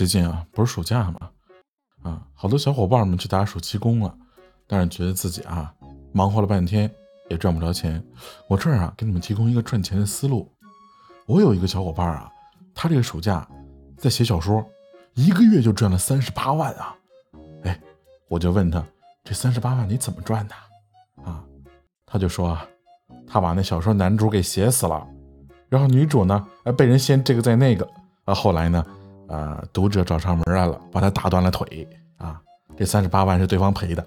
最近啊，不是暑假嘛，啊，好多小伙伴们去打暑期工了，但是觉得自己啊，忙活了半天也赚不着钱。我这儿啊，给你们提供一个赚钱的思路。我有一个小伙伴啊，他这个暑假在写小说，一个月就赚了三十八万啊！哎，我就问他，这三十八万你怎么赚的？啊，他就说啊，他把那小说男主给写死了，然后女主呢，呃，被人先这个再那个，啊，后来呢？呃！读者找上门来了，把他打断了腿啊！这三十八万是对方赔的